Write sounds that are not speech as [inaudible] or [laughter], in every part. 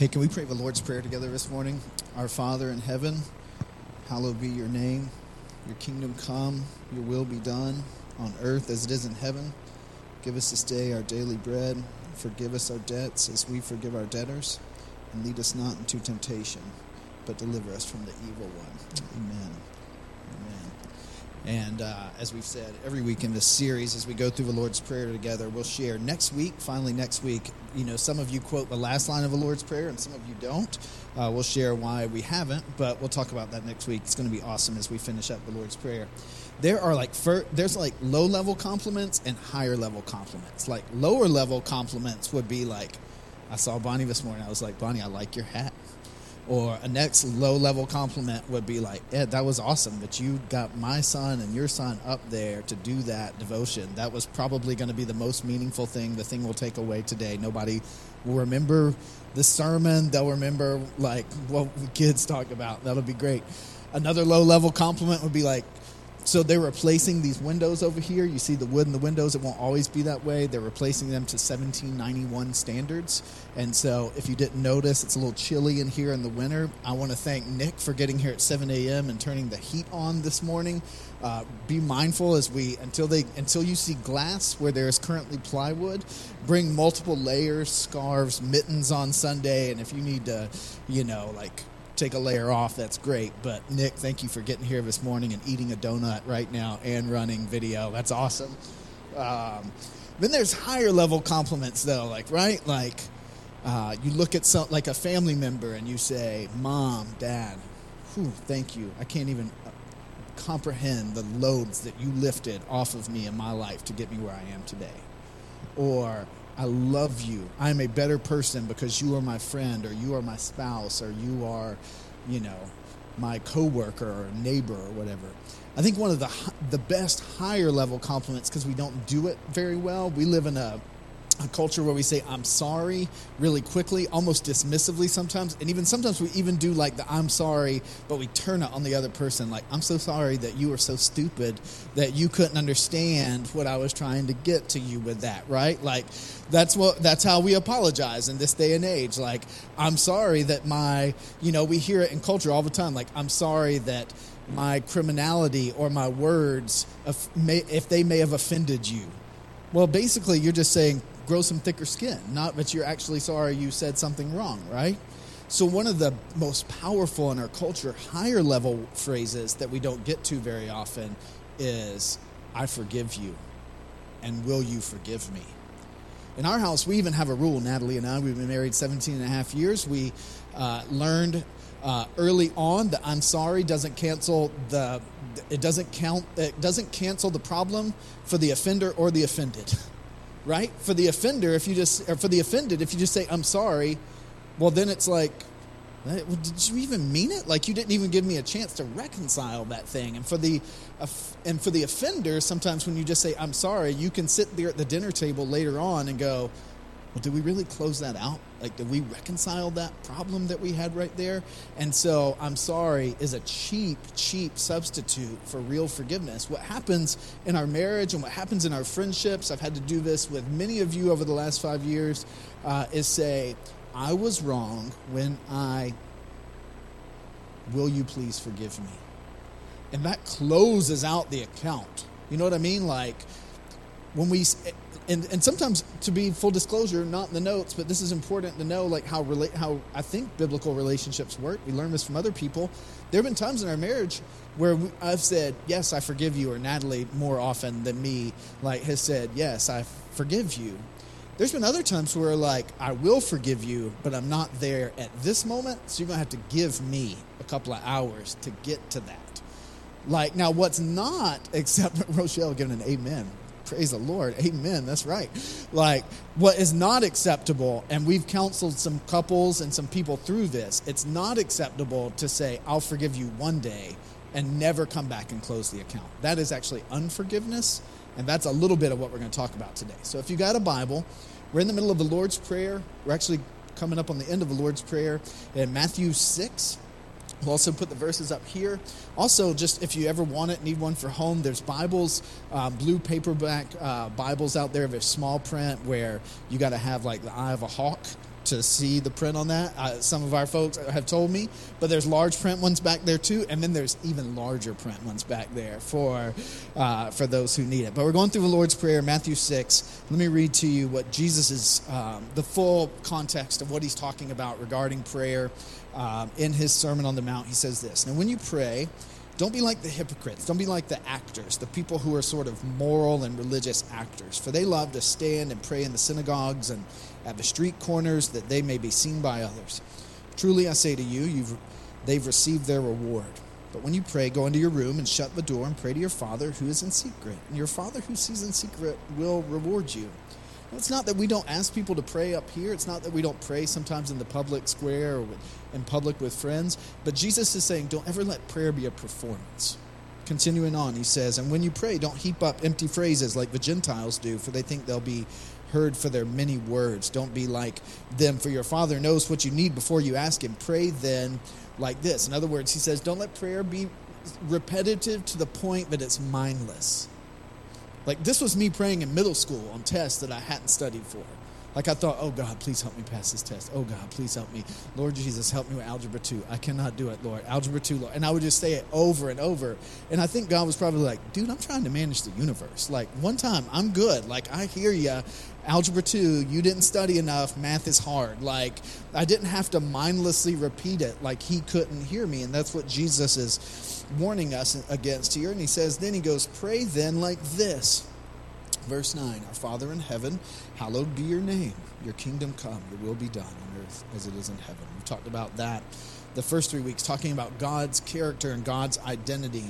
Hey, can we pray the Lord's Prayer together this morning? Our Father in heaven, hallowed be your name. Your kingdom come, your will be done on earth as it is in heaven. Give us this day our daily bread. Forgive us our debts as we forgive our debtors. And lead us not into temptation, but deliver us from the evil one. Amen. And uh, as we've said every week in this series, as we go through the Lord's Prayer together, we'll share next week, finally next week. You know, some of you quote the last line of the Lord's Prayer and some of you don't. Uh, we'll share why we haven't, but we'll talk about that next week. It's going to be awesome as we finish up the Lord's Prayer. There are like, fir- there's like low level compliments and higher level compliments. Like, lower level compliments would be like, I saw Bonnie this morning. I was like, Bonnie, I like your hat. Or a next low level compliment would be like, Ed, that was awesome that you got my son and your son up there to do that devotion. That was probably going to be the most meaningful thing, the thing we'll take away today. Nobody will remember the sermon, they'll remember like what kids talk about. That'll be great. Another low level compliment would be like, so they're replacing these windows over here. You see the wood in the windows. It won't always be that way. They're replacing them to 1791 standards. And so if you didn't notice, it's a little chilly in here in the winter. I want to thank Nick for getting here at 7 a.m. and turning the heat on this morning. Uh, be mindful as we until they until you see glass where there is currently plywood. Bring multiple layers, scarves, mittens on Sunday, and if you need to, you know, like take a layer off, that's great. But Nick, thank you for getting here this morning and eating a donut right now and running video. That's awesome. Um, then there's higher level compliments though, like right, like uh, you look at some like a family member and you say, "Mom, Dad, whew, thank you. I can't even uh, comprehend the loads that you lifted off of me in my life to get me where I am today." Or I love you. I am a better person because you are my friend or you are my spouse or you are, you know, my coworker or neighbor or whatever. I think one of the the best higher level compliments because we don't do it very well. We live in a a culture where we say I'm sorry really quickly, almost dismissively sometimes, and even sometimes we even do like the I'm sorry, but we turn it on the other person like I'm so sorry that you were so stupid that you couldn't understand what I was trying to get to you with that, right? Like that's what that's how we apologize in this day and age. Like I'm sorry that my, you know, we hear it in culture all the time like I'm sorry that my criminality or my words if they may have offended you. Well, basically, you're just saying, grow some thicker skin, not that you're actually sorry you said something wrong, right? So, one of the most powerful in our culture, higher level phrases that we don't get to very often is, I forgive you, and will you forgive me? In our house, we even have a rule, Natalie and I, we've been married 17 and a half years. We uh, learned uh, early on that I'm sorry doesn't cancel the, it doesn't count, it doesn't cancel the problem for the offender or the offended. [laughs] right? For the offender, if you just, or for the offended, if you just say, I'm sorry, well, then it's like, did you even mean it? Like you didn't even give me a chance to reconcile that thing. And for the and for the offender, sometimes when you just say I'm sorry, you can sit there at the dinner table later on and go, well, did we really close that out? Like, did we reconcile that problem that we had right there? And so, I'm sorry is a cheap, cheap substitute for real forgiveness. What happens in our marriage and what happens in our friendships, I've had to do this with many of you over the last five years, uh, is say, I was wrong when I, will you please forgive me? And that closes out the account. You know what I mean? Like, when we and, and sometimes to be full disclosure not in the notes but this is important to know like how relate how i think biblical relationships work. We learn this from other people. There have been times in our marriage where we, i've said yes i forgive you or natalie more often than me like has said yes i forgive you. There's been other times where like i will forgive you but i'm not there at this moment so you're to have to give me a couple of hours to get to that. Like now what's not [laughs] except rochelle giving an amen Praise the Lord. Amen. That's right. Like, what is not acceptable, and we've counseled some couples and some people through this, it's not acceptable to say, I'll forgive you one day and never come back and close the account. That is actually unforgiveness, and that's a little bit of what we're going to talk about today. So, if you got a Bible, we're in the middle of the Lord's Prayer. We're actually coming up on the end of the Lord's Prayer in Matthew 6. We'll also put the verses up here. Also, just if you ever want it, need one for home, there's Bibles, uh, blue paperback uh, Bibles out there. There's small print where you got to have like the eye of a hawk to see the print on that. Uh, some of our folks have told me, but there's large print ones back there too, and then there's even larger print ones back there for uh, for those who need it. But we're going through the Lord's Prayer, Matthew six. Let me read to you what Jesus is um, the full context of what he's talking about regarding prayer um, in his Sermon on the Mount. He says this: Now, when you pray. Don't be like the hypocrites. Don't be like the actors, the people who are sort of moral and religious actors. For they love to stand and pray in the synagogues and at the street corners that they may be seen by others. Truly I say to you, they've received their reward. But when you pray, go into your room and shut the door and pray to your Father who is in secret. And your Father who sees in secret will reward you. It's not that we don't ask people to pray up here. It's not that we don't pray sometimes in the public square or in public with friends. But Jesus is saying, don't ever let prayer be a performance. Continuing on, he says, And when you pray, don't heap up empty phrases like the Gentiles do, for they think they'll be heard for their many words. Don't be like them, for your Father knows what you need before you ask Him. Pray then like this. In other words, He says, don't let prayer be repetitive to the point that it's mindless. Like, this was me praying in middle school on tests that I hadn't studied for. Like I thought, oh God, please help me pass this test. Oh God, please help me. Lord Jesus, help me with Algebra 2. I cannot do it, Lord. Algebra 2, Lord. And I would just say it over and over. And I think God was probably like, dude, I'm trying to manage the universe. Like one time, I'm good. Like I hear you. Algebra 2, you didn't study enough. Math is hard. Like I didn't have to mindlessly repeat it like he couldn't hear me. And that's what Jesus is warning us against here. And he says, then he goes, pray then like this. Verse 9 Our Father in heaven, hallowed be your name. Your kingdom come, your will be done on earth as it is in heaven. We've talked about that the first three weeks, talking about God's character and God's identity.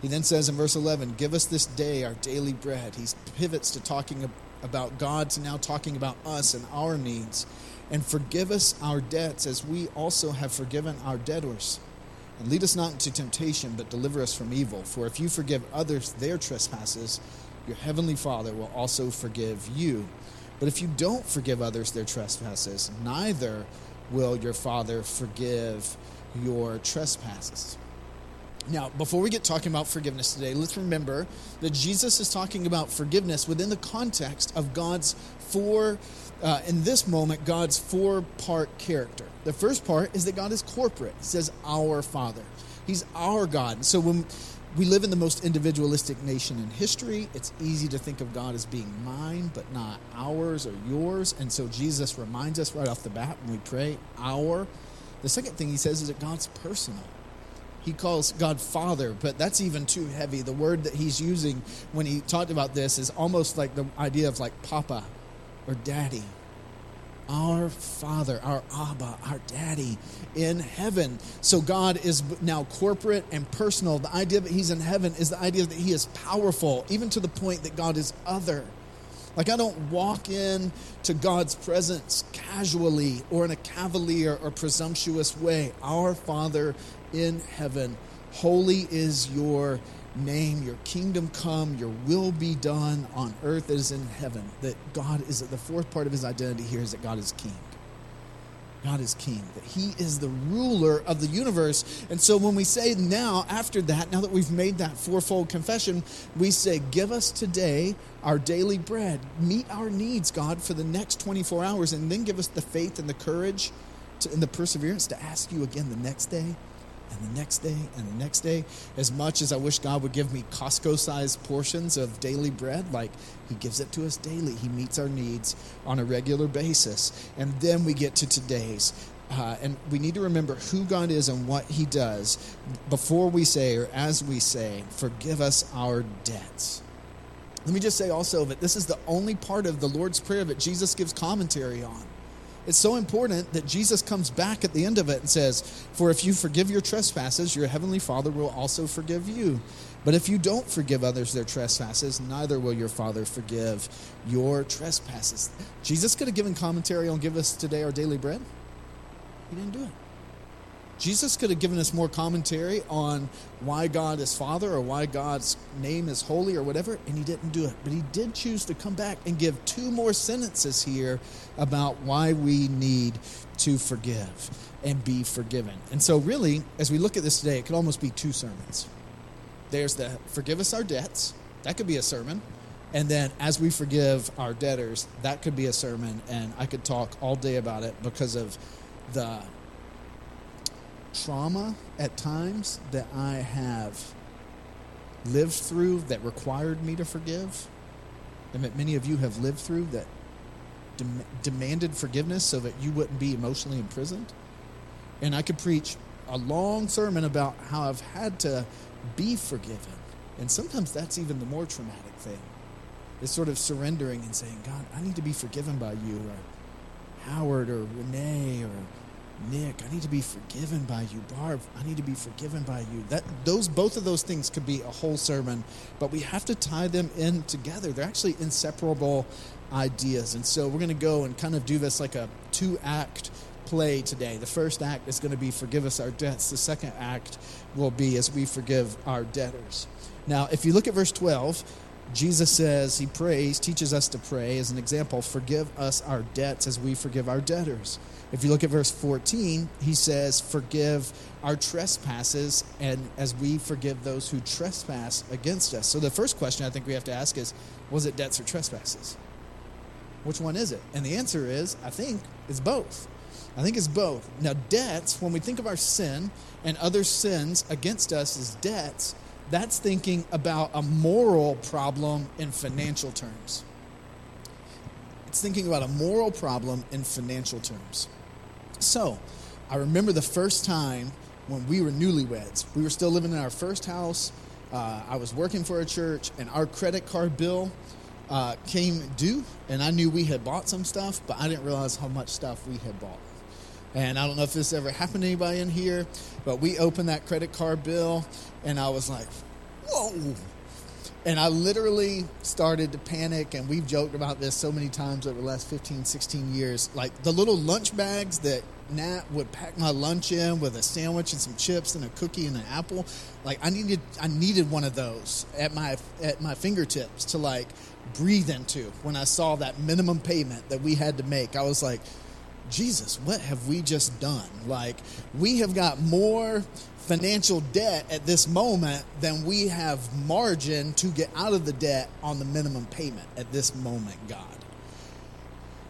He then says in verse 11, Give us this day our daily bread. He pivots to talking about God to now talking about us and our needs. And forgive us our debts as we also have forgiven our debtors. And lead us not into temptation, but deliver us from evil. For if you forgive others their trespasses, your heavenly Father will also forgive you. But if you don't forgive others their trespasses, neither will your Father forgive your trespasses. Now, before we get talking about forgiveness today, let's remember that Jesus is talking about forgiveness within the context of God's four, uh, in this moment, God's four part character. The first part is that God is corporate. He says, Our Father. He's our God. So when we live in the most individualistic nation in history. It's easy to think of God as being mine, but not ours or yours. And so Jesus reminds us right off the bat when we pray, our. The second thing he says is that God's personal. He calls God Father, but that's even too heavy. The word that he's using when he talked about this is almost like the idea of like Papa or Daddy our Father, our Abba, our Daddy in heaven. So God is now corporate and personal. The idea that He's in heaven is the idea that He is powerful, even to the point that God is other. Like I don't walk in to God's presence casually or in a cavalier or presumptuous way. Our Father in heaven, holy is your name, your kingdom come, your will be done on earth as in heaven. That God is the fourth part of his identity here is that God is king. God is king, that he is the ruler of the universe. And so when we say now, after that, now that we've made that fourfold confession, we say, Give us today our daily bread. Meet our needs, God, for the next 24 hours, and then give us the faith and the courage to, and the perseverance to ask you again the next day and the next day and the next day. As much as I wish God would give me Costco sized portions of daily bread, like He gives it to us daily. He meets our needs on a regular basis. And then we get to today's. Uh, and we need to remember who God is and what He does before we say, or as we say, forgive us our debts. Let me just say also that this is the only part of the Lord's Prayer that Jesus gives commentary on. It's so important that Jesus comes back at the end of it and says, For if you forgive your trespasses, your heavenly Father will also forgive you. But if you don't forgive others their trespasses, neither will your Father forgive your trespasses. Jesus could have given commentary on Give Us Today Our Daily Bread. He didn't do it. Jesus could have given us more commentary on why God is Father or why God's name is holy or whatever, and he didn't do it. But he did choose to come back and give two more sentences here about why we need to forgive and be forgiven. And so, really, as we look at this today, it could almost be two sermons. There's the forgive us our debts, that could be a sermon. And then as we forgive our debtors, that could be a sermon, and I could talk all day about it because of the trauma at times that I have lived through that required me to forgive, and that many of you have lived through that dem- demanded forgiveness so that you wouldn't be emotionally imprisoned. And I could preach a long sermon about how I've had to be forgiven. And sometimes that's even the more traumatic thing. Is sort of surrendering and saying, God, I need to be forgiven by you, or Howard, or Renee, or Nick, I need to be forgiven by you. Barb, I need to be forgiven by you. That those both of those things could be a whole sermon, but we have to tie them in together. They're actually inseparable ideas. And so we're going to go and kind of do this like a two act play today. The first act is going to be forgive us our debts. The second act will be as we forgive our debtors. Now, if you look at verse 12, Jesus says, He prays, teaches us to pray as an example, forgive us our debts as we forgive our debtors. If you look at verse 14, he says, Forgive our trespasses, and as we forgive those who trespass against us. So the first question I think we have to ask is Was it debts or trespasses? Which one is it? And the answer is, I think, it's both. I think it's both. Now, debts, when we think of our sin and other sins against us as debts, that's thinking about a moral problem in financial terms. It's thinking about a moral problem in financial terms. So, I remember the first time when we were newlyweds. We were still living in our first house. Uh, I was working for a church, and our credit card bill uh, came due, and I knew we had bought some stuff, but I didn't realize how much stuff we had bought. And I don't know if this ever happened to anybody in here, but we opened that credit card bill, and I was like, whoa. And I literally started to panic, and we've joked about this so many times over the last 15, 16 years. Like the little lunch bags that Nat would pack my lunch in with a sandwich and some chips and a cookie and an apple. Like I needed, I needed one of those at my at my fingertips to like breathe into when I saw that minimum payment that we had to make. I was like, Jesus, what have we just done? Like we have got more financial debt at this moment than we have margin to get out of the debt on the minimum payment at this moment, God.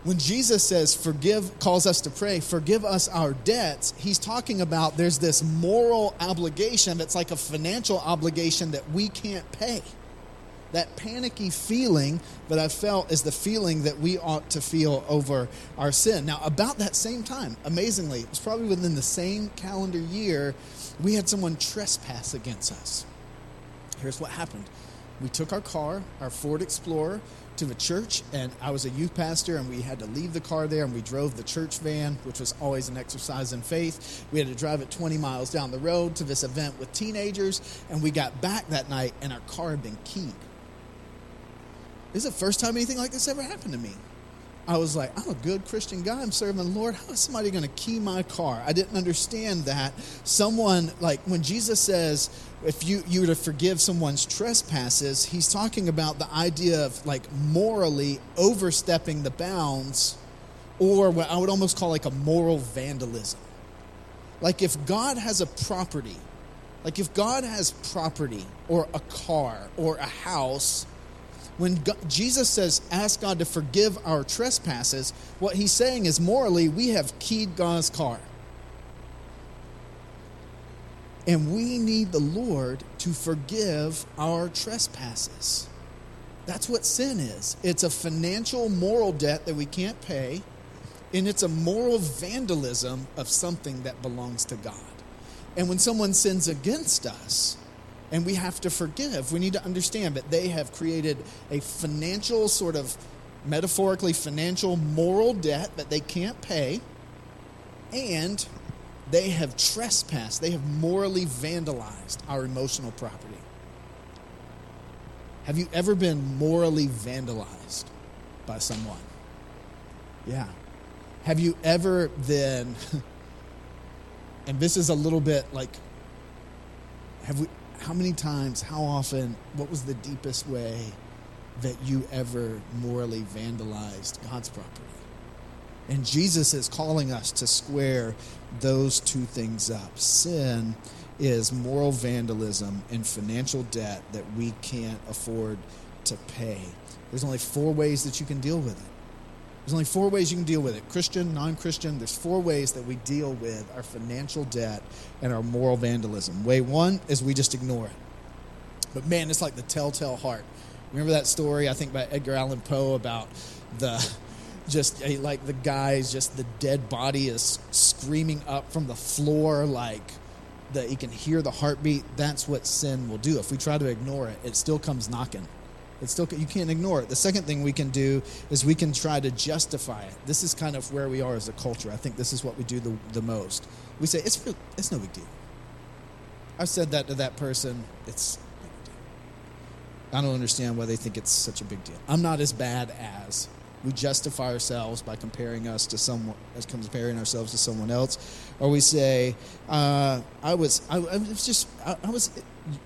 When Jesus says, forgive, calls us to pray, forgive us our debts, he's talking about there's this moral obligation that's like a financial obligation that we can't pay. That panicky feeling that I felt is the feeling that we ought to feel over our sin. Now, about that same time, amazingly, it was probably within the same calendar year, we had someone trespass against us. Here's what happened we took our car, our Ford Explorer, to the church, and I was a youth pastor, and we had to leave the car there, and we drove the church van, which was always an exercise in faith. We had to drive it 20 miles down the road to this event with teenagers, and we got back that night, and our car had been keyed. This is the first time anything like this ever happened to me. I was like, I'm a good Christian guy. I'm serving the Lord. How is somebody going to key my car? I didn't understand that. Someone, like when Jesus says, if you, you were to forgive someone's trespasses, he's talking about the idea of like morally overstepping the bounds, or what I would almost call like a moral vandalism. Like if God has a property, like if God has property or a car or a house, when God, Jesus says, ask God to forgive our trespasses, what he's saying is morally, we have keyed God's car. And we need the Lord to forgive our trespasses. That's what sin is it's a financial, moral debt that we can't pay, and it's a moral vandalism of something that belongs to God. And when someone sins against us, and we have to forgive. We need to understand that they have created a financial, sort of metaphorically financial, moral debt that they can't pay, and they have trespassed, they have morally vandalized our emotional property. Have you ever been morally vandalized by someone? Yeah. Have you ever then, [laughs] and this is a little bit like, have we, how many times, how often, what was the deepest way that you ever morally vandalized God's property? And Jesus is calling us to square those two things up. Sin is moral vandalism and financial debt that we can't afford to pay. There's only four ways that you can deal with it. There's only four ways you can deal with it Christian, non Christian. There's four ways that we deal with our financial debt and our moral vandalism. Way one is we just ignore it. But man, it's like the telltale heart. Remember that story, I think, by Edgar Allan Poe about the just eh, like the guy's just the dead body is screaming up from the floor like that he can hear the heartbeat that's what sin will do if we try to ignore it it still comes knocking still you can't ignore it. The second thing we can do is we can try to justify it. This is kind of where we are as a culture. I think this is what we do the, the most. We say it's it's no big deal. I said that to that person. It's big deal. I don't understand why they think it's such a big deal. I'm not as bad as. We justify ourselves by comparing us to someone as comparing ourselves to someone else. Or we say uh, i was I, I, was just I, I, was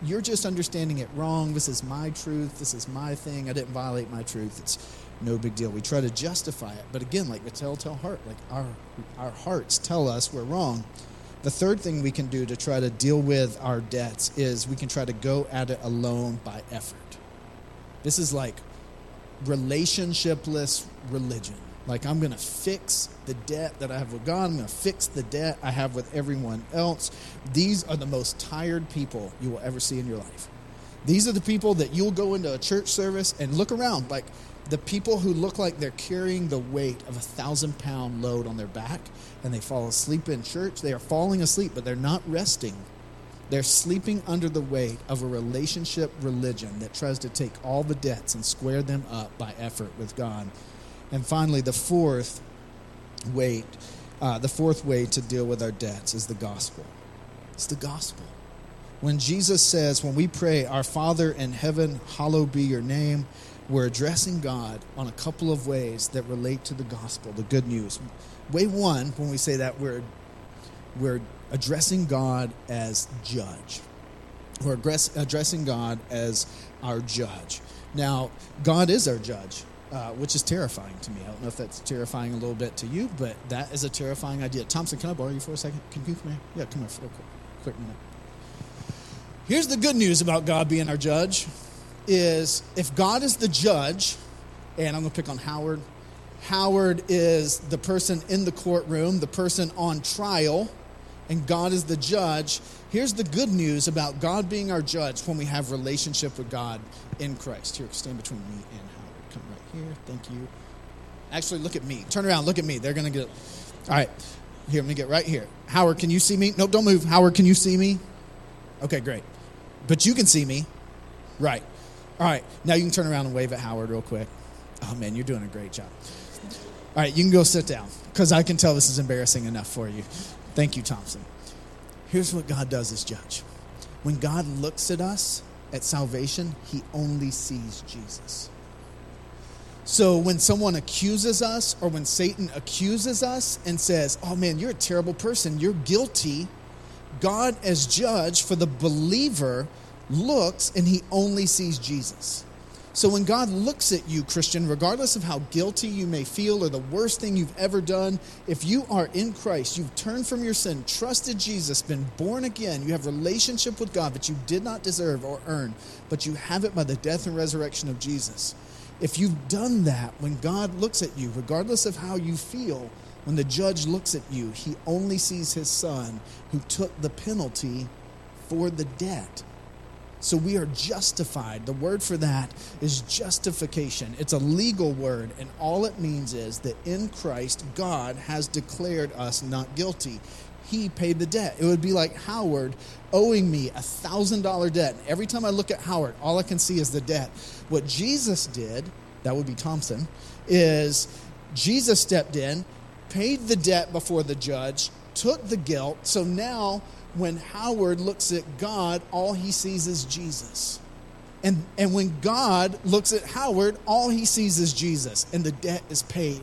you're just understanding it wrong. This is my truth. This is my thing. I didn't violate my truth. It's no big deal. We try to justify it. But again like the telltale heart like our our hearts tell us we're wrong. The third thing we can do to try to deal with our debts is we can try to go at it alone by effort. This is like relationshipless religion. Like, I'm going to fix the debt that I have with God. I'm going to fix the debt I have with everyone else. These are the most tired people you will ever see in your life. These are the people that you'll go into a church service and look around. Like, the people who look like they're carrying the weight of a thousand pound load on their back and they fall asleep in church. They are falling asleep, but they're not resting they're sleeping under the weight of a relationship religion that tries to take all the debts and square them up by effort with God. And finally, the fourth weight, uh, the fourth way to deal with our debts is the gospel. It's the gospel. When Jesus says, when we pray, Our Father in heaven, hallowed be your name, we're addressing God on a couple of ways that relate to the gospel, the good news. Way one, when we say that, we're, we're addressing God as judge. We're addressing God as our judge. Now, God is our judge, uh, which is terrifying to me. I don't know if that's terrifying a little bit to you, but that is a terrifying idea. Thompson, can I borrow you for a second? Can you come here? Yeah, come here for a quick, quick minute. Here's the good news about God being our judge is if God is the judge, and I'm going to pick on Howard. Howard is the person in the courtroom, the person on trial and God is the judge. Here's the good news about God being our judge when we have relationship with God in Christ. Here, stand between me and here. Thank you. Actually, look at me. Turn around. Look at me. They're going to get. All right. Here, let me get right here. Howard, can you see me? Nope, don't move. Howard, can you see me? Okay, great. But you can see me. Right. All right. Now you can turn around and wave at Howard real quick. Oh, man, you're doing a great job. All right, you can go sit down because I can tell this is embarrassing enough for you. Thank you, Thompson. Here's what God does as judge. When God looks at us at salvation, he only sees Jesus. So when someone accuses us or when Satan accuses us and says, "Oh man, you're a terrible person. You're guilty." God as judge for the believer looks and he only sees Jesus. So when God looks at you, Christian, regardless of how guilty you may feel or the worst thing you've ever done, if you are in Christ, you've turned from your sin, trusted Jesus, been born again, you have relationship with God that you did not deserve or earn, but you have it by the death and resurrection of Jesus. If you've done that, when God looks at you, regardless of how you feel, when the judge looks at you, he only sees his son who took the penalty for the debt. So we are justified. The word for that is justification. It's a legal word, and all it means is that in Christ, God has declared us not guilty. He paid the debt. It would be like Howard owing me a $1,000 debt. Every time I look at Howard, all I can see is the debt. What Jesus did, that would be Thompson, is Jesus stepped in, paid the debt before the judge, took the guilt. So now when Howard looks at God, all he sees is Jesus. And, and when God looks at Howard, all he sees is Jesus, and the debt is paid.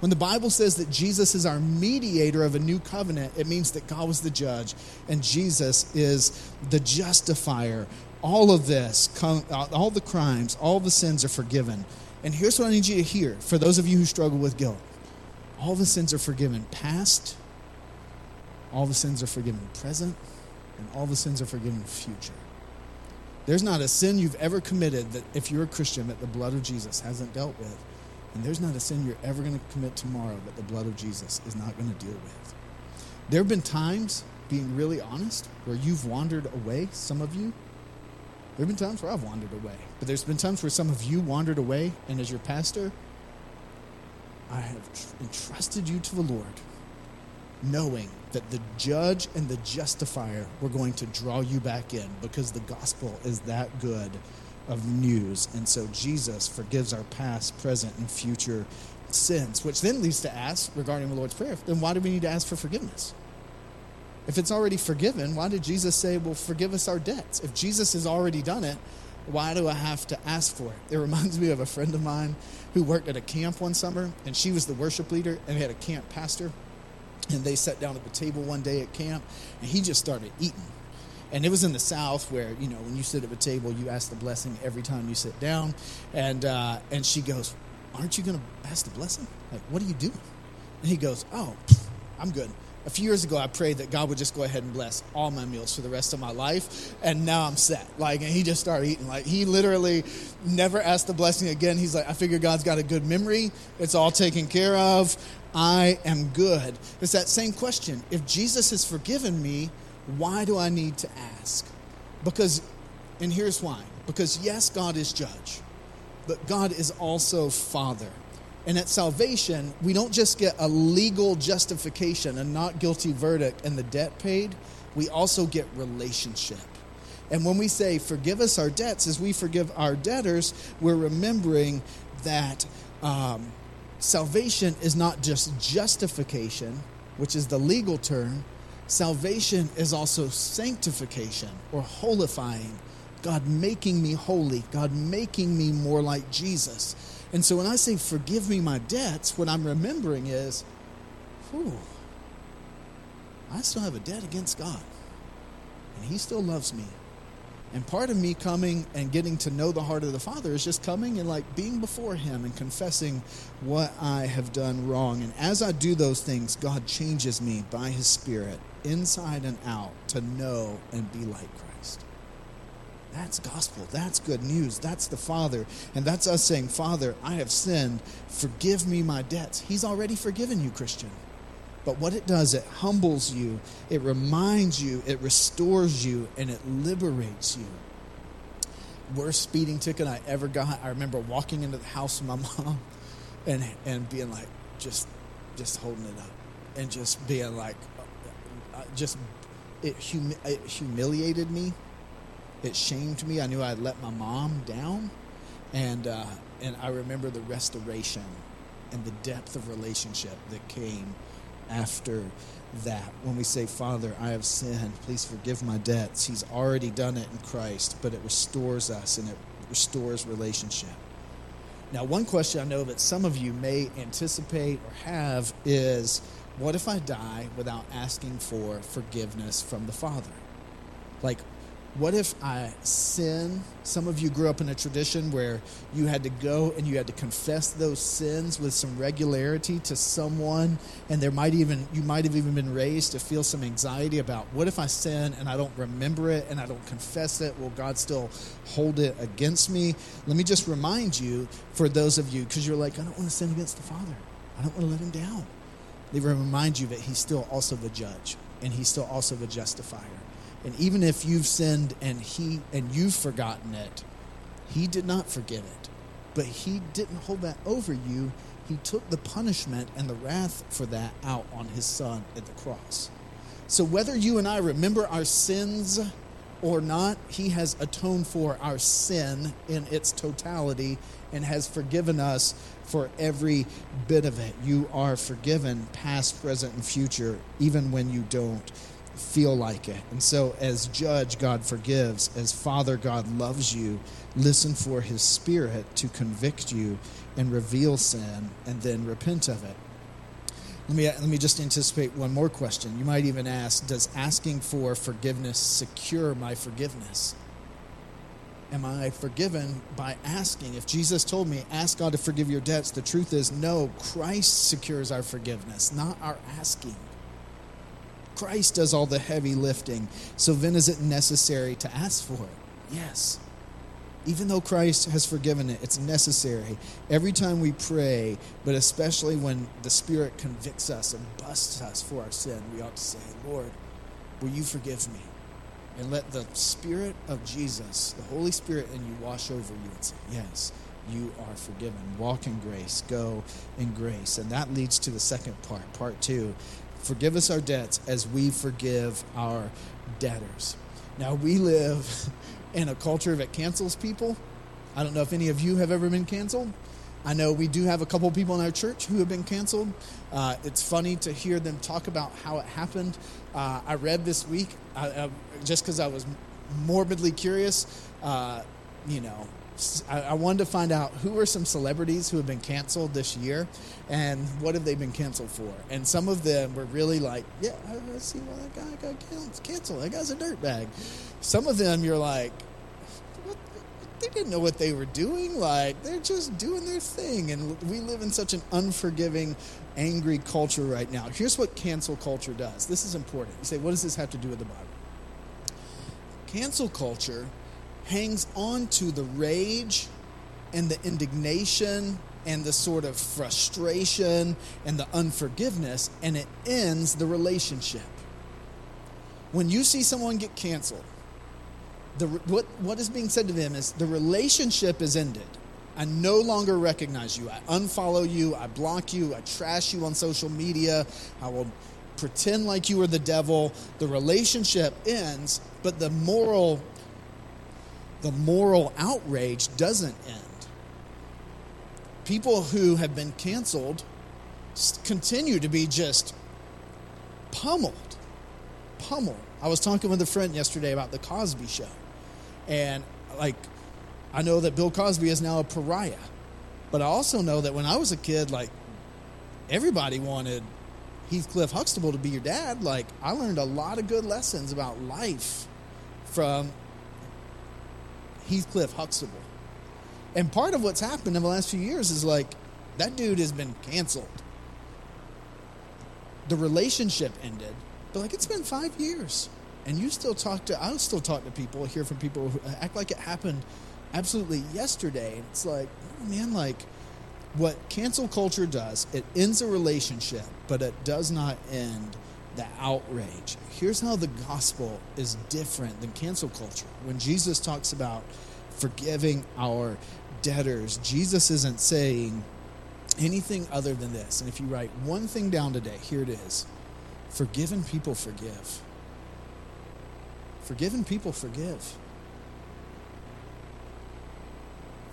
When the Bible says that Jesus is our mediator of a new covenant, it means that God was the judge and Jesus is the justifier. All of this, uh, all the crimes, all the sins are forgiven. And here's what I need you to hear for those of you who struggle with guilt all the sins are forgiven, past, all the sins are forgiven present, and all the sins are forgiven future. There's not a sin you've ever committed that, if you're a Christian, that the blood of Jesus hasn't dealt with. And there's not a sin you're ever going to commit tomorrow that the blood of Jesus is not going to deal with. There have been times, being really honest, where you've wandered away, some of you. There have been times where I've wandered away. But there's been times where some of you wandered away, and as your pastor, I have entrusted you to the Lord, knowing that the judge and the justifier were going to draw you back in because the gospel is that good of news. And so Jesus forgives our past, present, and future sins, which then leads to ask regarding the Lord's Prayer then why do we need to ask for forgiveness? If it's already forgiven, why did Jesus say, Well, forgive us our debts? If Jesus has already done it, why do I have to ask for it? It reminds me of a friend of mine who worked at a camp one summer, and she was the worship leader, and they had a camp pastor. And they sat down at the table one day at camp, and he just started eating. And it was in the South where, you know, when you sit at a table, you ask the blessing every time you sit down. And, uh, and she goes, Aren't you going to ask the blessing? Like, what are you doing? And he goes, Oh, I'm good. A few years ago i prayed that god would just go ahead and bless all my meals for the rest of my life and now i'm set. Like and he just started eating. Like he literally never asked the blessing again. He's like i figure god's got a good memory. It's all taken care of. I am good. It's that same question. If jesus has forgiven me why do i need to ask because and here's why because yes god is judge but god is also father and at salvation, we don't just get a legal justification, a not guilty verdict, and the debt paid. We also get relationship. And when we say, forgive us our debts as we forgive our debtors, we're remembering that um, salvation is not just justification, which is the legal term. Salvation is also sanctification or holifying. God making me holy, God making me more like Jesus. And so when I say, forgive me my debts, what I'm remembering is, whew, I still have a debt against God. And He still loves me. And part of me coming and getting to know the heart of the Father is just coming and like being before Him and confessing what I have done wrong. And as I do those things, God changes me by His Spirit, inside and out, to know and be like Christ. That's gospel. That's good news. That's the Father. And that's us saying, Father, I have sinned. Forgive me my debts. He's already forgiven you, Christian. But what it does, it humbles you, it reminds you, it restores you, and it liberates you. Worst speeding ticket I ever got. I remember walking into the house of my mom [laughs] and, and being like, just, just holding it up and just being like, just, it, humi- it humiliated me it shamed me. I knew I'd let my mom down, and uh, and I remember the restoration and the depth of relationship that came after that. When we say, Father, I have sinned, please forgive my debts, He's already done it in Christ, but it restores us and it restores relationship. Now, one question I know that some of you may anticipate or have is what if I die without asking for forgiveness from the Father? Like, what if I sin? Some of you grew up in a tradition where you had to go and you had to confess those sins with some regularity to someone, and there might even you might have even been raised to feel some anxiety about what if I sin and I don't remember it and I don't confess it? Will God still hold it against me? Let me just remind you, for those of you, because you're like, I don't want to sin against the Father. I don't want to let him down. They remind you that he's still also the judge and he's still also the justifier and even if you've sinned and he and you've forgotten it, he did not forget it. But he didn't hold that over you. He took the punishment and the wrath for that out on his son at the cross. So whether you and I remember our sins or not, he has atoned for our sin in its totality and has forgiven us for every bit of it. You are forgiven, past, present, and future, even when you don't feel like it. And so, as judge, God forgives. As father, God loves you. Listen for his spirit to convict you and reveal sin and then repent of it. Let me, let me just anticipate one more question. You might even ask Does asking for forgiveness secure my forgiveness? Am I forgiven by asking? If Jesus told me, ask God to forgive your debts, the truth is, no, Christ secures our forgiveness, not our asking. Christ does all the heavy lifting. So then is it necessary to ask for it? Yes. Even though Christ has forgiven it, it's necessary. Every time we pray, but especially when the Spirit convicts us and busts us for our sin, we ought to say, Lord, will you forgive me? And let the Spirit of Jesus, the Holy Spirit in you, wash over you and say, Yes, you are forgiven. Walk in grace, go in grace. And that leads to the second part, part two. Forgive us our debts as we forgive our debtors. Now, we live [laughs] in a culture that cancels people. I don't know if any of you have ever been canceled. I know we do have a couple people in our church who have been canceled. Uh, it's funny to hear them talk about how it happened. Uh, I read this week, uh, just because I was morbidly curious, uh, you know, I, I wanted to find out who are some celebrities who have been canceled this year and what have they been canceled for. And some of them were really like, yeah, I see why that guy got canceled. That guy's a dirtbag. Some of them you're like, they didn't know what they were doing. Like, they're just doing their thing. And we live in such an unforgiving, angry culture right now. Here's what cancel culture does. This is important. You say, what does this have to do with the Bible? Cancel culture hangs on to the rage and the indignation and the sort of frustration and the unforgiveness, and it ends the relationship. When you see someone get canceled, the, what, what is being said to them is the relationship is ended. I no longer recognize you. I unfollow you. I block you. I trash you on social media. I will pretend like you are the devil. The relationship ends, but the moral the moral outrage doesn't end. People who have been canceled continue to be just pummeled. Pummeled. I was talking with a friend yesterday about the Cosby show. And, like, I know that Bill Cosby is now a pariah. But I also know that when I was a kid, like, everybody wanted Heathcliff Huxtable to be your dad. Like, I learned a lot of good lessons about life from Heathcliff Huxtable. And part of what's happened in the last few years is like that dude has been canceled. The relationship ended, but like it's been five years, and you still talk to. I still talk to people, hear from people who uh, act like it happened absolutely yesterday. It's like, oh man, like what cancel culture does, it ends a relationship, but it does not end the outrage. Here's how the gospel is different than cancel culture. When Jesus talks about forgiving our debtors, Jesus isn't saying anything other than this. And if you write one thing down today, here it is forgiven people forgive. Forgiven people forgive.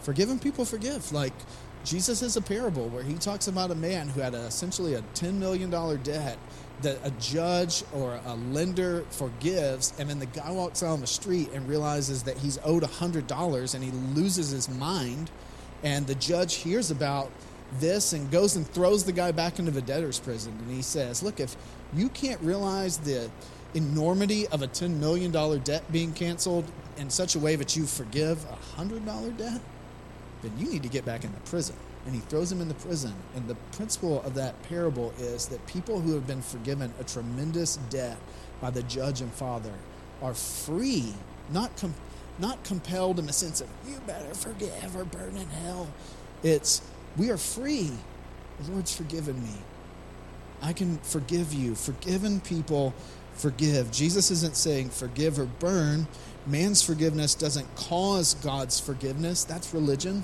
Forgiven people forgive. Like, Jesus is a parable where he talks about a man who had a, essentially a $10 million debt that a judge or a lender forgives, and then the guy walks out on the street and realizes that he's owed $100 and he loses his mind. And the judge hears about this and goes and throws the guy back into the debtor's prison. And he says, Look, if you can't realize the enormity of a $10 million debt being canceled in such a way that you forgive a $100 debt, then you need to get back in the prison and he throws him in the prison. And the principle of that parable is that people who have been forgiven a tremendous debt by the judge and father are free, not com- not compelled in the sense of you better forgive or burn in hell. It's we are free. The Lord's forgiven me. I can forgive you. Forgiven people forgive. Jesus isn't saying forgive or burn. Man's forgiveness doesn't cause God's forgiveness. That's religion.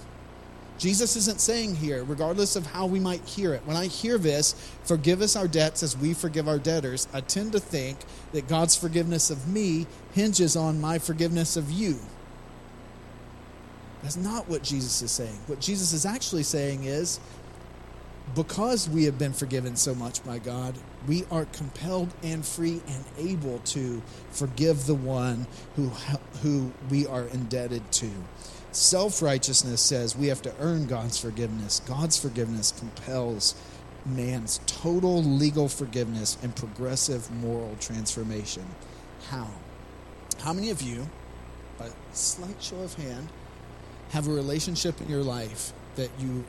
Jesus isn't saying here, regardless of how we might hear it. When I hear this, forgive us our debts as we forgive our debtors, I tend to think that God's forgiveness of me hinges on my forgiveness of you. That's not what Jesus is saying. What Jesus is actually saying is, because we have been forgiven so much by God, we are compelled and free and able to forgive the one who, who we are indebted to. Self righteousness says we have to earn God's forgiveness. God's forgiveness compels man's total legal forgiveness and progressive moral transformation. How? How many of you, by slight show of hand, have a relationship in your life that you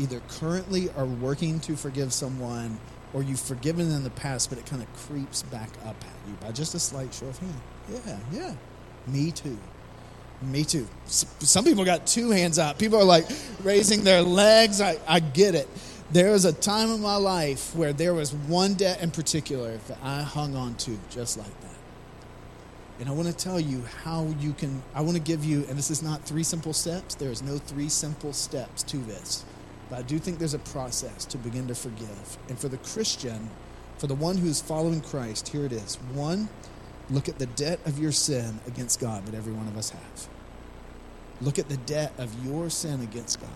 either currently are working to forgive someone or you've forgiven in the past, but it kind of creeps back up at you by just a slight show of hand? Yeah, yeah. Me too. Me too. Some people got two hands up. People are like raising their legs. I, I get it. There was a time in my life where there was one debt in particular that I hung on to just like that. And I want to tell you how you can, I want to give you, and this is not three simple steps. There is no three simple steps to this. But I do think there's a process to begin to forgive. And for the Christian, for the one who's following Christ, here it is. One, look at the debt of your sin against God that every one of us have. Look at the debt of your sin against God.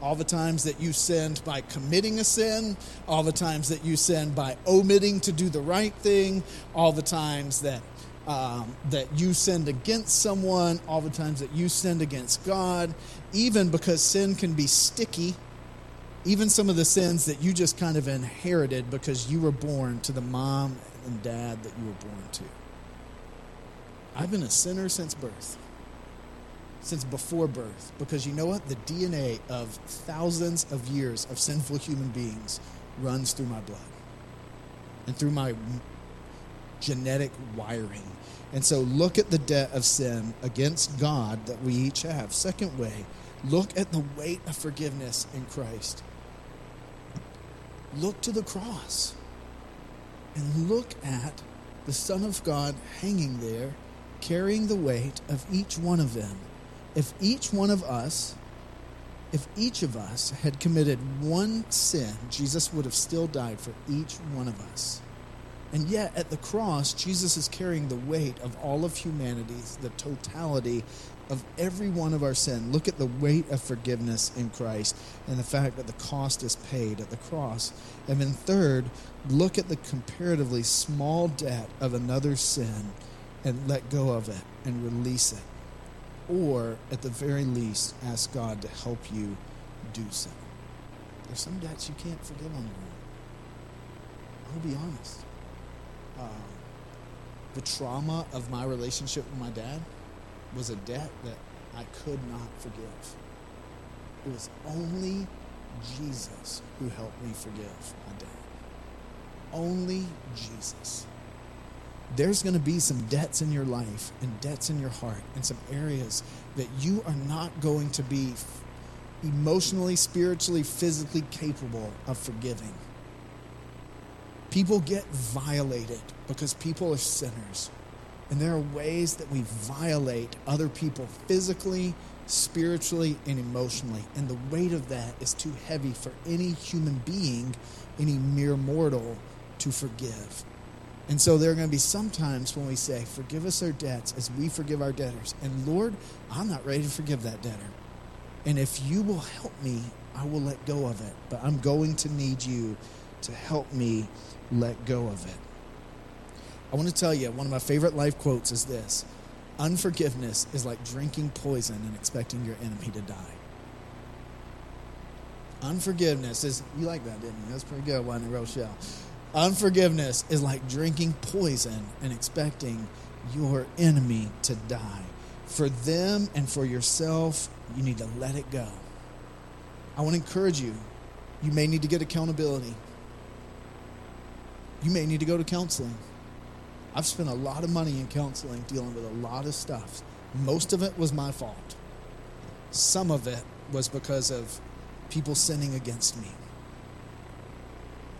All the times that you sinned by committing a sin, all the times that you sinned by omitting to do the right thing, all the times that um, that you sinned against someone, all the times that you sinned against God, even because sin can be sticky, even some of the sins that you just kind of inherited because you were born to the mom and dad that you were born to. I've been a sinner since birth, since before birth, because you know what? The DNA of thousands of years of sinful human beings runs through my blood and through my genetic wiring. And so look at the debt of sin against God that we each have. Second way, look at the weight of forgiveness in Christ. Look to the cross and look at the Son of God hanging there, carrying the weight of each one of them. If each one of us, if each of us had committed one sin, Jesus would have still died for each one of us. And yet, at the cross, Jesus is carrying the weight of all of humanity, the totality of every one of our sin. Look at the weight of forgiveness in Christ and the fact that the cost is paid at the cross. And then, third, look at the comparatively small debt of another sin and let go of it and release it. Or, at the very least, ask God to help you do so. There's some debts you can't forgive on your own. I'll be honest um, the trauma of my relationship with my dad was a debt that I could not forgive. It was only Jesus who helped me forgive my debt. Only Jesus. There's going to be some debts in your life and debts in your heart and some areas that you are not going to be emotionally, spiritually, physically capable of forgiving. People get violated because people are sinners. And there are ways that we violate other people physically, spiritually, and emotionally. And the weight of that is too heavy for any human being, any mere mortal, to forgive. And so there are going to be some times when we say, Forgive us our debts as we forgive our debtors. And Lord, I'm not ready to forgive that debtor. And if you will help me, I will let go of it. But I'm going to need you to help me let go of it. I want to tell you, one of my favorite life quotes is this Unforgiveness is like drinking poison and expecting your enemy to die. Unforgiveness is, you like that, didn't you? That's pretty good, wasn't Rochelle? Unforgiveness is like drinking poison and expecting your enemy to die. For them and for yourself, you need to let it go. I want to encourage you. You may need to get accountability you may need to go to counseling. I've spent a lot of money in counseling dealing with a lot of stuff. Most of it was my fault. Some of it was because of people sinning against me.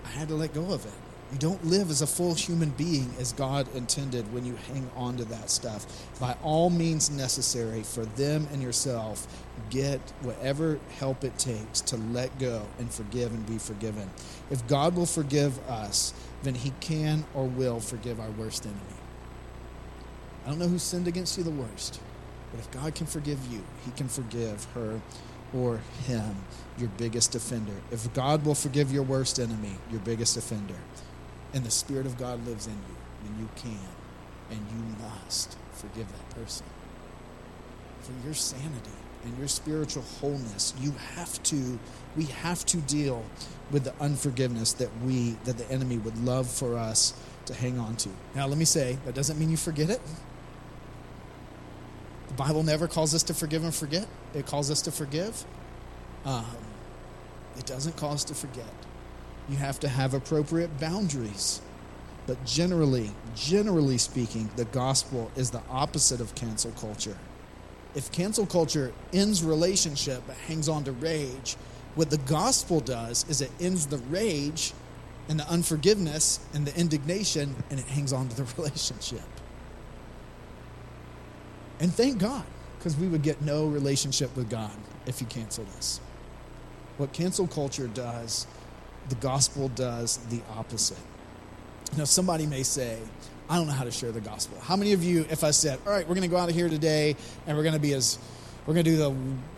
I had to let go of it. You don't live as a full human being as God intended when you hang on to that stuff. By all means necessary for them and yourself, get whatever help it takes to let go and forgive and be forgiven. If God will forgive us, then he can or will forgive our worst enemy. I don't know who sinned against you the worst, but if God can forgive you, he can forgive her or him, your biggest offender. If God will forgive your worst enemy, your biggest offender, and the Spirit of God lives in you, then you can and you must forgive that person. For your sanity and your spiritual wholeness, you have to, we have to deal with the unforgiveness that we, that the enemy would love for us to hang on to. Now, let me say, that doesn't mean you forget it. The Bible never calls us to forgive and forget, it calls us to forgive. Um, it doesn't call us to forget. You have to have appropriate boundaries. But generally, generally speaking, the gospel is the opposite of cancel culture. If cancel culture ends relationship but hangs on to rage, what the gospel does is it ends the rage and the unforgiveness and the indignation and it hangs on to the [laughs] relationship. And thank God, because we would get no relationship with God if He canceled us. What cancel culture does, the gospel does the opposite. Now, somebody may say, I don't know how to share the gospel. How many of you, if I said, all right, we're going to go out of here today and we're going to be as, we're going to do the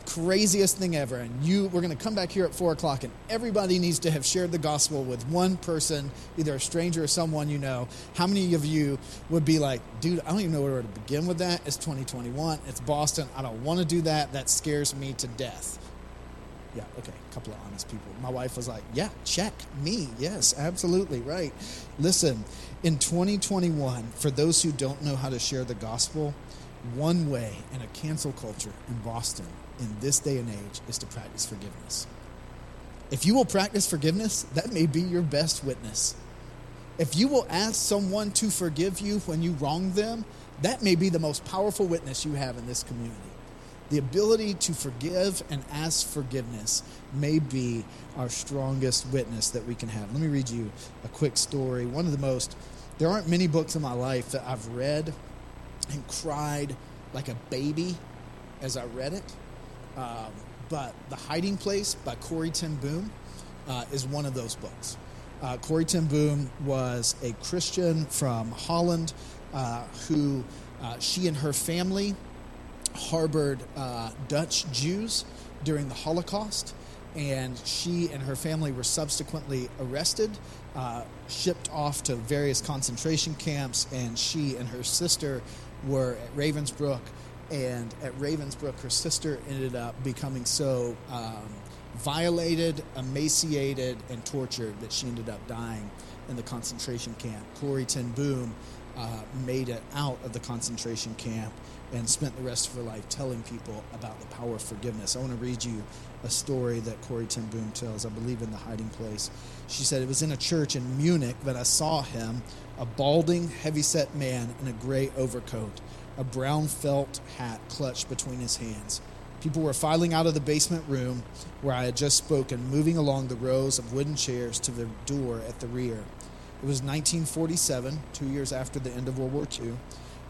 craziest thing ever, and you, we're going to come back here at four o'clock, and everybody needs to have shared the gospel with one person, either a stranger or someone you know. How many of you would be like, dude, I don't even know where to begin with that? It's 2021, it's Boston, I don't want to do that. That scares me to death. Yeah, okay, a couple of honest people. My wife was like, yeah, check me. Yes, absolutely, right. Listen, in 2021, for those who don't know how to share the gospel, one way in a cancel culture in Boston in this day and age is to practice forgiveness. If you will practice forgiveness, that may be your best witness. If you will ask someone to forgive you when you wrong them, that may be the most powerful witness you have in this community. The ability to forgive and ask forgiveness may be our strongest witness that we can have. Let me read you a quick story. One of the most, there aren't many books in my life that I've read and cried like a baby as I read it. Um, but The Hiding Place by Corrie ten Boom uh, is one of those books. Uh, Corrie ten Boom was a Christian from Holland uh, who uh, she and her family harbored uh, Dutch Jews during the Holocaust, and she and her family were subsequently arrested, uh, shipped off to various concentration camps, and she and her sister were at Ravensbrück. And at Ravensbrück, her sister ended up becoming so um, violated, emaciated, and tortured that she ended up dying in the concentration camp. Corrie ten Boom uh, made it out of the concentration camp and spent the rest of her life telling people about the power of forgiveness. I want to read you a story that Corrie ten Boom tells, I believe in The Hiding Place. She said, It was in a church in Munich that I saw him, a balding, heavyset man in a gray overcoat, a brown felt hat clutched between his hands. People were filing out of the basement room where I had just spoken, moving along the rows of wooden chairs to the door at the rear. It was 1947, two years after the end of World War II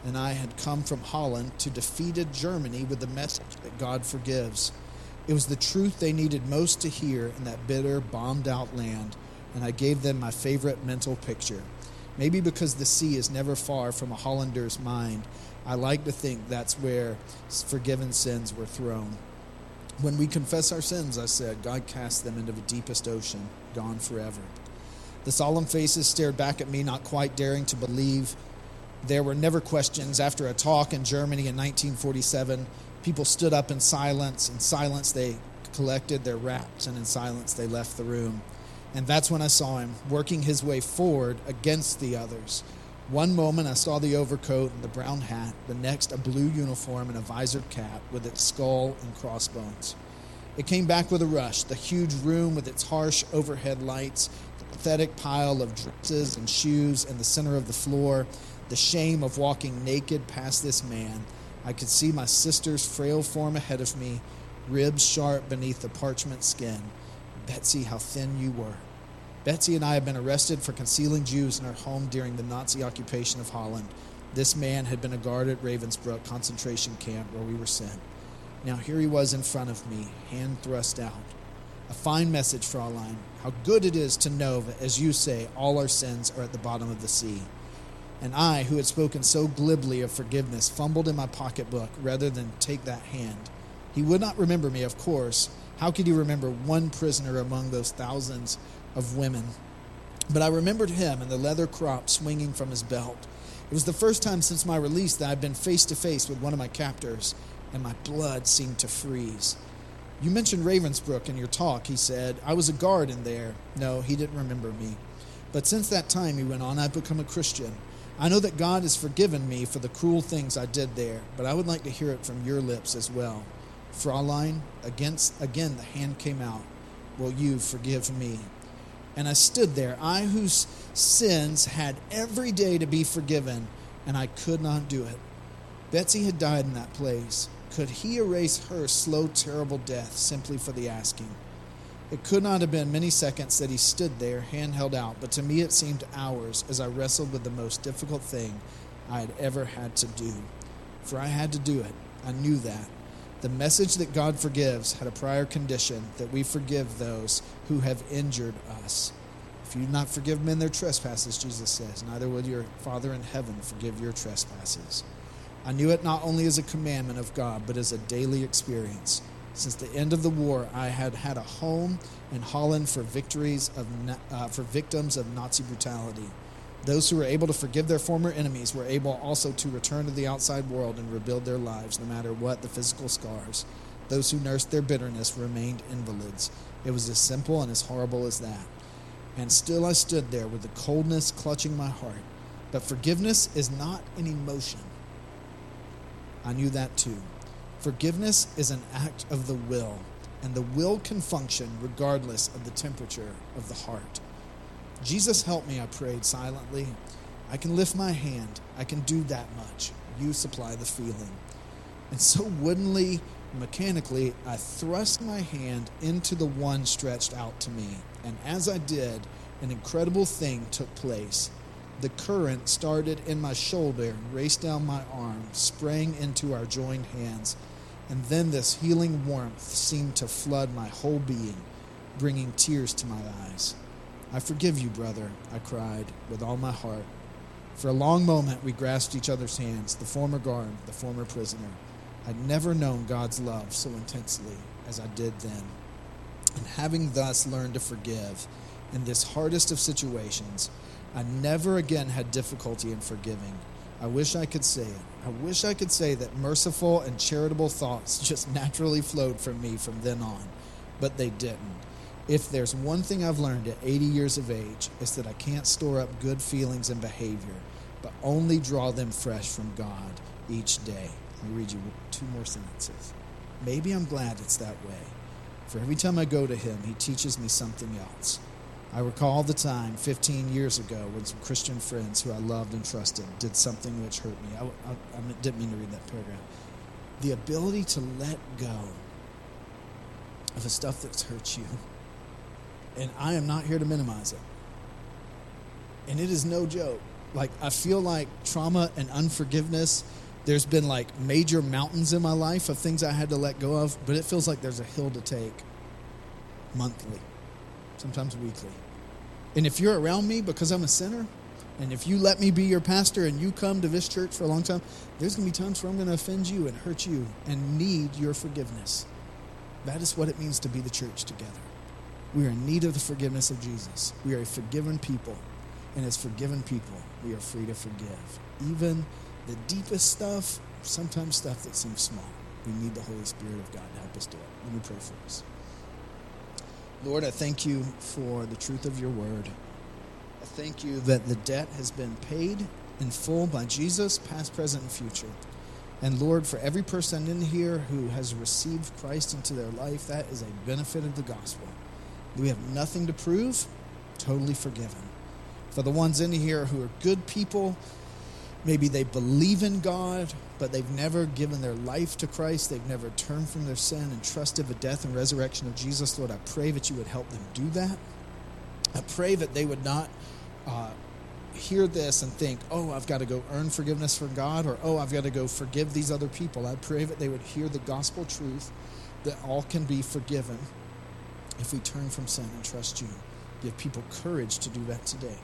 and I had come from Holland to defeated Germany with the message that God forgives. It was the truth they needed most to hear in that bitter, bombed out land, and I gave them my favorite mental picture. Maybe because the sea is never far from a Hollander's mind, I like to think that's where forgiven sins were thrown. When we confess our sins, I said, God cast them into the deepest ocean, gone forever. The solemn faces stared back at me, not quite daring to believe there were never questions. After a talk in Germany in 1947, people stood up in silence. In silence, they collected their wraps, and in silence, they left the room. And that's when I saw him working his way forward against the others. One moment I saw the overcoat and the brown hat, the next a blue uniform and a visored cap with its skull and crossbones. It came back with a rush, the huge room with its harsh overhead lights, pathetic pile of dresses and shoes in the center of the floor, the shame of walking naked past this man. I could see my sister's frail form ahead of me, ribs sharp beneath the parchment skin. Betsy, how thin you were. Betsy and I had been arrested for concealing Jews in our home during the Nazi occupation of Holland. This man had been a guard at Ravensbrück concentration camp where we were sent. Now here he was in front of me, hand thrust out. A fine message, Fraulein. How good it is to know that, as you say, all our sins are at the bottom of the sea. And I, who had spoken so glibly of forgiveness, fumbled in my pocketbook rather than take that hand. He would not remember me, of course. How could he remember one prisoner among those thousands of women? But I remembered him and the leather crop swinging from his belt. It was the first time since my release that I'd been face to face with one of my captors, and my blood seemed to freeze. You mentioned Ravensbrück in your talk, he said. I was a guard in there. No, he didn't remember me. But since that time, he went on, I've become a Christian. I know that God has forgiven me for the cruel things I did there, but I would like to hear it from your lips as well. Fraulein, against, again the hand came out. Will you forgive me? And I stood there, I whose sins had every day to be forgiven, and I could not do it. Betsy had died in that place. Could he erase her slow, terrible death simply for the asking? It could not have been many seconds that he stood there, hand held out, but to me it seemed hours as I wrestled with the most difficult thing I had ever had to do. For I had to do it. I knew that. The message that God forgives had a prior condition that we forgive those who have injured us. If you do not forgive men their trespasses, Jesus says, neither will your Father in heaven forgive your trespasses. I knew it not only as a commandment of God, but as a daily experience. Since the end of the war, I had had a home in Holland for victories of uh, for victims of Nazi brutality. Those who were able to forgive their former enemies were able also to return to the outside world and rebuild their lives, no matter what the physical scars. Those who nursed their bitterness remained invalids. It was as simple and as horrible as that. And still I stood there with the coldness clutching my heart. But forgiveness is not an emotion. I knew that too. Forgiveness is an act of the will, and the will can function regardless of the temperature of the heart. Jesus, help me, I prayed silently. I can lift my hand. I can do that much. You supply the feeling. And so woodenly, mechanically, I thrust my hand into the one stretched out to me. And as I did, an incredible thing took place. The current started in my shoulder and raced down my arm, sprang into our joined hands and then this healing warmth seemed to flood my whole being, bringing tears to my eyes. I forgive you, brother, I cried with all my heart. For a long moment, we grasped each other's hands, the former guard, the former prisoner. I'd never known God's love so intensely as I did then. And having thus learned to forgive in this hardest of situations, I never again had difficulty in forgiving. I wish I could say it. I wish I could say that merciful and charitable thoughts [laughs] just naturally flowed from me from then on, but they didn't. If there's one thing I've learned at 80 years of age, it's that I can't store up good feelings and behavior, but only draw them fresh from God each day. Let me read you two more sentences. Maybe I'm glad it's that way. For every time I go to Him, He teaches me something else. I recall the time 15 years ago when some Christian friends who I loved and trusted did something which hurt me. I, I, I didn't mean to read that paragraph. The ability to let go of the stuff that's hurt you. And I am not here to minimize it. And it is no joke. Like, I feel like trauma and unforgiveness, there's been like major mountains in my life of things I had to let go of, but it feels like there's a hill to take monthly, sometimes weekly. And if you're around me because I'm a sinner, and if you let me be your pastor and you come to this church for a long time, there's going to be times where I'm going to offend you and hurt you and need your forgiveness. That is what it means to be the church together. We are in need of the forgiveness of Jesus. We are a forgiven people. And as forgiven people, we are free to forgive. Even the deepest stuff, sometimes stuff that seems small. We need the Holy Spirit of God to help us do it. Let me pray for us. Lord, I thank you for the truth of your word. I thank you that the debt has been paid in full by Jesus, past, present, and future. And Lord, for every person in here who has received Christ into their life, that is a benefit of the gospel. We have nothing to prove, totally forgiven. For the ones in here who are good people, maybe they believe in God, but they've never given their life to Christ. They've never turned from their sin and trusted the death and resurrection of Jesus. Lord, I pray that you would help them do that. I pray that they would not uh, hear this and think, oh, I've got to go earn forgiveness from God, or oh, I've got to go forgive these other people. I pray that they would hear the gospel truth that all can be forgiven if we turn from sin and trust you. Give people courage to do that today.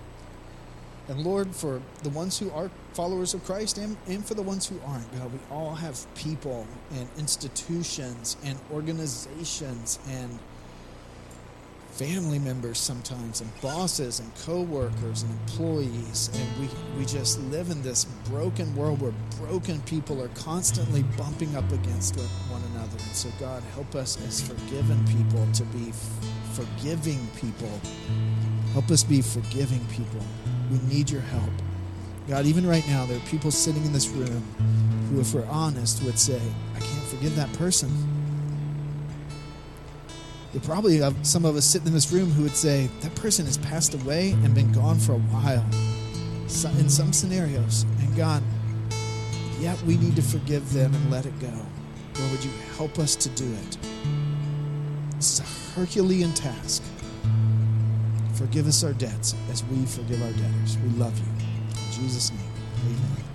And Lord, for the ones who are followers of Christ and, and for the ones who aren't, God, we all have people and institutions and organizations and family members sometimes and bosses and co-workers and employees. And we, we just live in this broken world where broken people are constantly bumping up against one another. And so god help us as forgiven people to be forgiving people. Help us be forgiving people we need your help. God, even right now, there are people sitting in this room who, if we're honest, would say, I can't forgive that person. There probably have some of us sitting in this room who would say, that person has passed away and been gone for a while in some scenarios. And God, yet we need to forgive them and let it go. Lord, would you help us to do it? This is a Herculean task. Forgive us our debts as we forgive our debtors. We love you. In Jesus' name, amen.